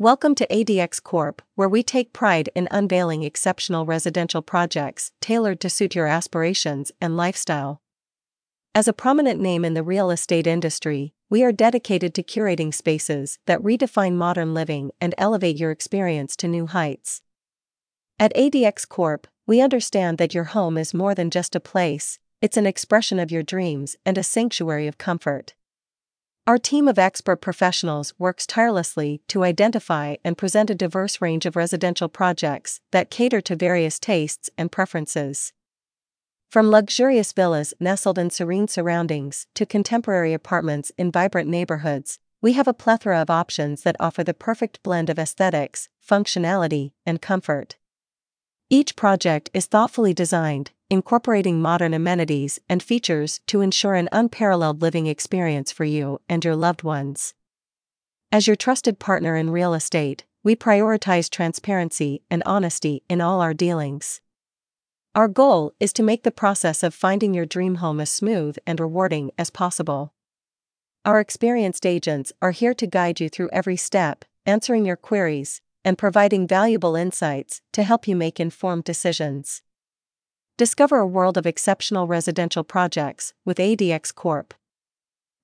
Welcome to ADX Corp, where we take pride in unveiling exceptional residential projects tailored to suit your aspirations and lifestyle. As a prominent name in the real estate industry, we are dedicated to curating spaces that redefine modern living and elevate your experience to new heights. At ADX Corp, we understand that your home is more than just a place, it's an expression of your dreams and a sanctuary of comfort. Our team of expert professionals works tirelessly to identify and present a diverse range of residential projects that cater to various tastes and preferences. From luxurious villas nestled in serene surroundings to contemporary apartments in vibrant neighborhoods, we have a plethora of options that offer the perfect blend of aesthetics, functionality, and comfort. Each project is thoughtfully designed, incorporating modern amenities and features to ensure an unparalleled living experience for you and your loved ones. As your trusted partner in real estate, we prioritize transparency and honesty in all our dealings. Our goal is to make the process of finding your dream home as smooth and rewarding as possible. Our experienced agents are here to guide you through every step, answering your queries, and providing valuable insights to help you make informed decisions. Discover a world of exceptional residential projects with ADX Corp.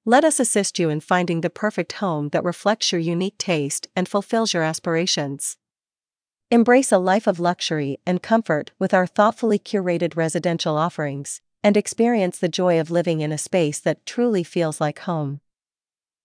Let us assist you in finding the perfect home that reflects your unique taste and fulfills your aspirations. Embrace a life of luxury and comfort with our thoughtfully curated residential offerings, and experience the joy of living in a space that truly feels like home.